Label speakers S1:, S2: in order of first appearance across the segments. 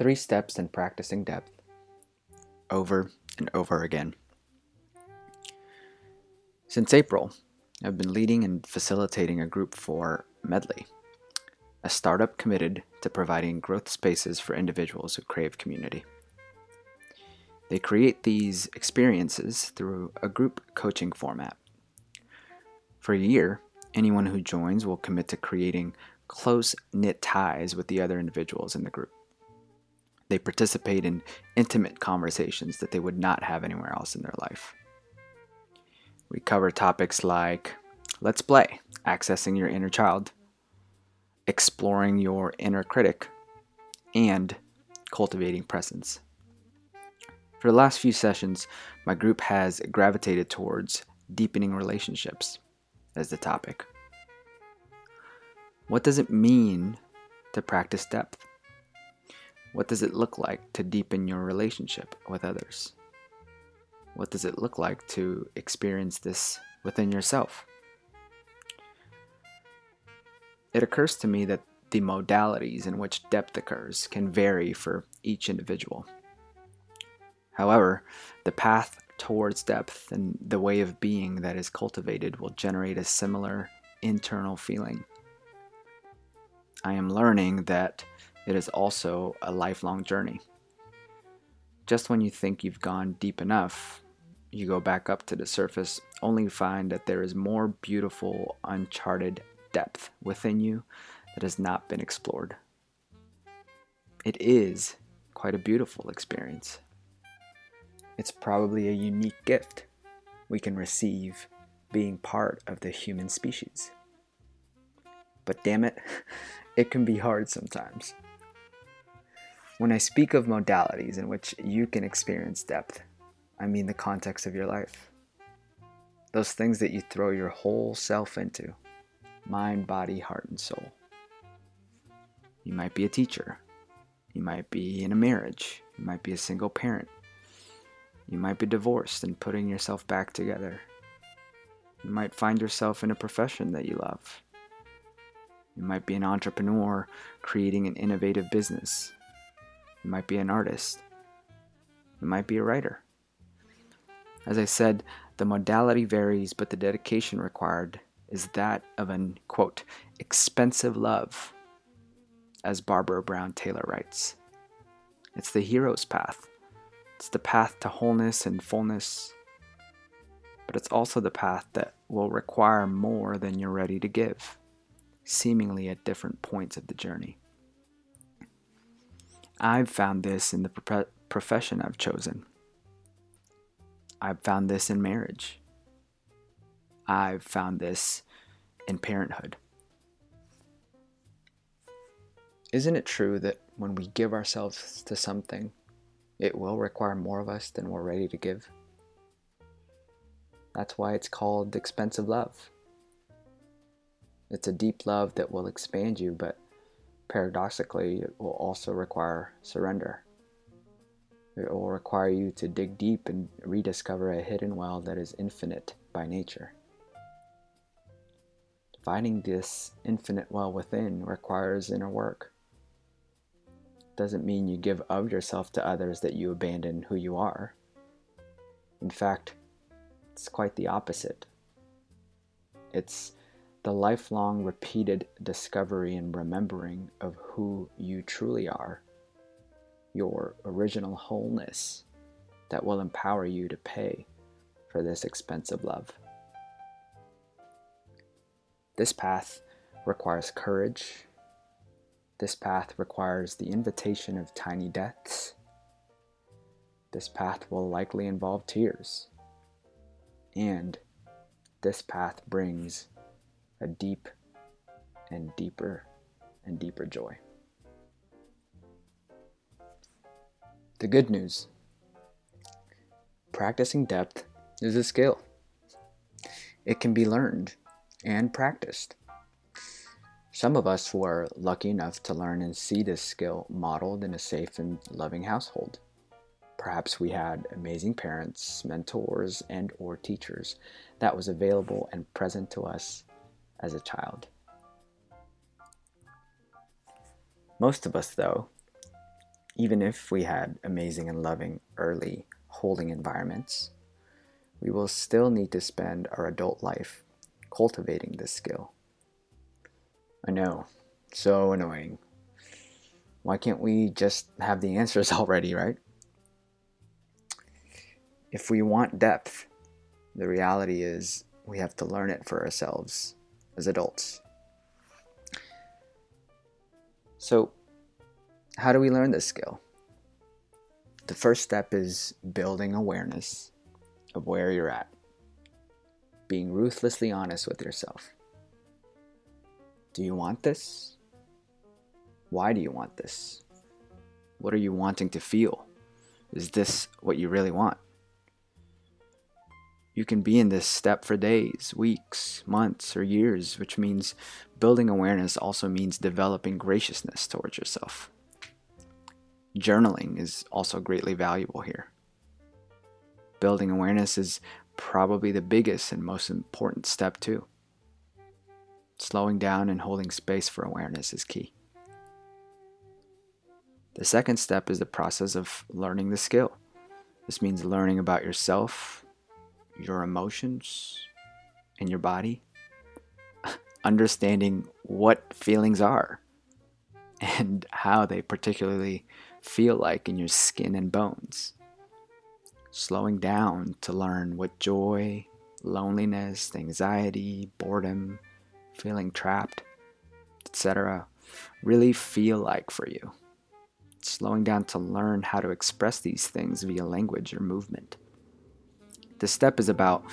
S1: Three steps in practicing depth over and over again. Since April, I've been leading and facilitating a group for Medley, a startup committed to providing growth spaces for individuals who crave community. They create these experiences through a group coaching format. For a year, anyone who joins will commit to creating close knit ties with the other individuals in the group. They participate in intimate conversations that they would not have anywhere else in their life. We cover topics like let's play, accessing your inner child, exploring your inner critic, and cultivating presence. For the last few sessions, my group has gravitated towards deepening relationships as the topic. What does it mean to practice depth? What does it look like to deepen your relationship with others? What does it look like to experience this within yourself? It occurs to me that the modalities in which depth occurs can vary for each individual. However, the path towards depth and the way of being that is cultivated will generate a similar internal feeling. I am learning that it is also a lifelong journey. Just when you think you've gone deep enough, you go back up to the surface, only to find that there is more beautiful, uncharted depth within you that has not been explored. It is quite a beautiful experience. It's probably a unique gift we can receive being part of the human species. But damn it, it can be hard sometimes. When I speak of modalities in which you can experience depth, I mean the context of your life. Those things that you throw your whole self into mind, body, heart, and soul. You might be a teacher. You might be in a marriage. You might be a single parent. You might be divorced and putting yourself back together. You might find yourself in a profession that you love. You might be an entrepreneur creating an innovative business. You might be an artist. You might be a writer. As I said, the modality varies, but the dedication required is that of an, quote, expensive love, as Barbara Brown Taylor writes. It's the hero's path. It's the path to wholeness and fullness, but it's also the path that will require more than you're ready to give, seemingly at different points of the journey. I've found this in the pro- profession I've chosen. I've found this in marriage. I've found this in parenthood. Isn't it true that when we give ourselves to something, it will require more of us than we're ready to give? That's why it's called expensive love. It's a deep love that will expand you, but paradoxically, it will also require surrender. It will require you to dig deep and rediscover a hidden well that is infinite by nature. Finding this infinite well within requires inner work. Doesn't mean you give of yourself to others that you abandon who you are. In fact, it's quite the opposite. It's the lifelong repeated discovery and remembering of who you truly are, your original wholeness, that will empower you to pay for this expensive love. This path requires courage. This path requires the invitation of tiny deaths. This path will likely involve tears. And this path brings a deep and deeper and deeper joy. The good news practicing depth is a skill. It can be learned and practiced. Some of us were lucky enough to learn and see this skill modeled in a safe and loving household. Perhaps we had amazing parents, mentors, and or teachers that was available and present to us as a child. Most of us, though, even if we had amazing and loving early holding environments, we will still need to spend our adult life cultivating this skill. I know, so annoying. Why can't we just have the answers already, right? If we want depth, the reality is we have to learn it for ourselves as adults. So, how do we learn this skill? The first step is building awareness of where you're at, being ruthlessly honest with yourself. Do you want this? Why do you want this? What are you wanting to feel? Is this what you really want? You can be in this step for days, weeks, months, or years, which means building awareness also means developing graciousness towards yourself. Journaling is also greatly valuable here. Building awareness is probably the biggest and most important step, too. Slowing down and holding space for awareness is key. The second step is the process of learning the skill. This means learning about yourself, your emotions, and your body, understanding what feelings are and how they particularly feel like in your skin and bones. Slowing down to learn what joy, loneliness, anxiety, boredom, feeling trapped, etc., really feel like for you. Slowing down to learn how to express these things via language or movement. This step is about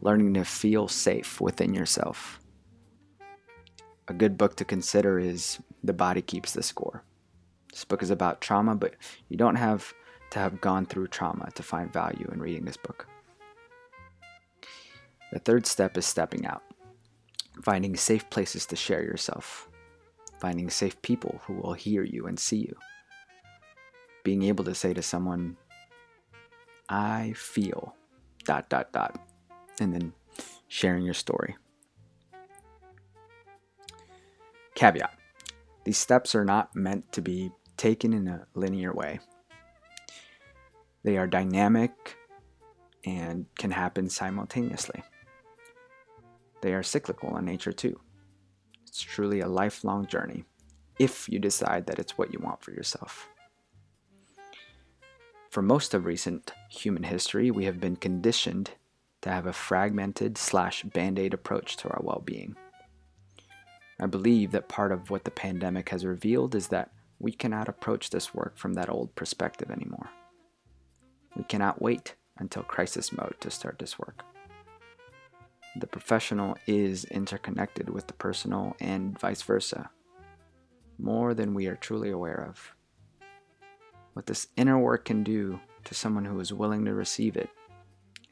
S1: learning to feel safe within yourself. A good book to consider is The Body Keeps the Score. This book is about trauma, but you don't have to have gone through trauma to find value in reading this book. The third step is stepping out, finding safe places to share yourself, finding safe people who will hear you and see you, being able to say to someone, I feel dot dot dot, and then sharing your story. Caveat These steps are not meant to be taken in a linear way. They are dynamic and can happen simultaneously. They are cyclical in nature too. It's truly a lifelong journey if you decide that it's what you want for yourself. For most of recent human history, we have been conditioned to have a fragmented slash band aid approach to our well being. I believe that part of what the pandemic has revealed is that we cannot approach this work from that old perspective anymore. We cannot wait until crisis mode to start this work. The professional is interconnected with the personal and vice versa, more than we are truly aware of. What this inner work can do to someone who is willing to receive it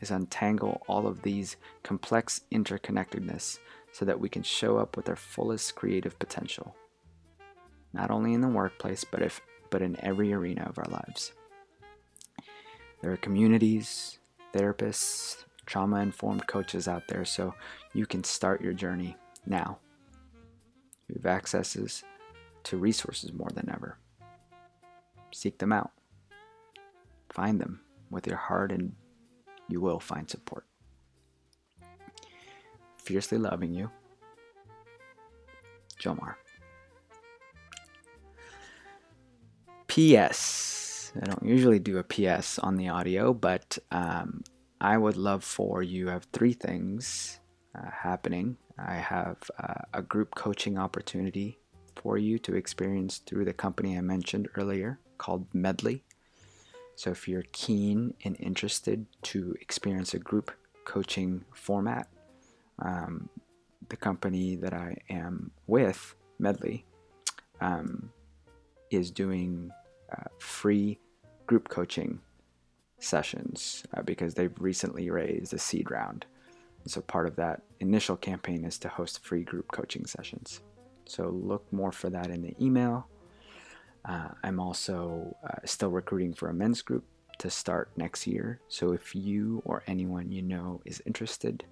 S1: is untangle all of these complex interconnectedness so that we can show up with our fullest creative potential not only in the workplace, but, if, but in every arena of our lives. There are communities, therapists, trauma informed coaches out there, so you can start your journey now. You have accesses to resources more than ever. Seek them out. Find them with your heart, and you will find support. Fiercely loving you, Jomar. PS. I don't usually do a PS on the audio, but um, I would love for you have three things uh, happening. I have uh, a group coaching opportunity for you to experience through the company I mentioned earlier called Medley. So if you're keen and interested to experience a group coaching format, um, the company that I am with, Medley, um, is doing uh, free group coaching sessions uh, because they've recently raised a seed round. And so part of that initial campaign is to host free group coaching sessions. So look more for that in the email. Uh, I'm also uh, still recruiting for a men's group to start next year. So if you or anyone you know is interested,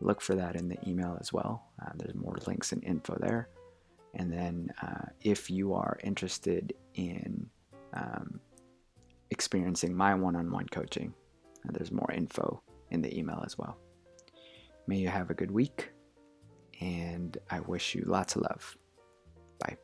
S1: look for that in the email as well. Uh, there's more links and info there. And then, uh, if you are interested in um, experiencing my one on one coaching. And there's more info in the email as well. May you have a good week, and I wish you lots of love. Bye.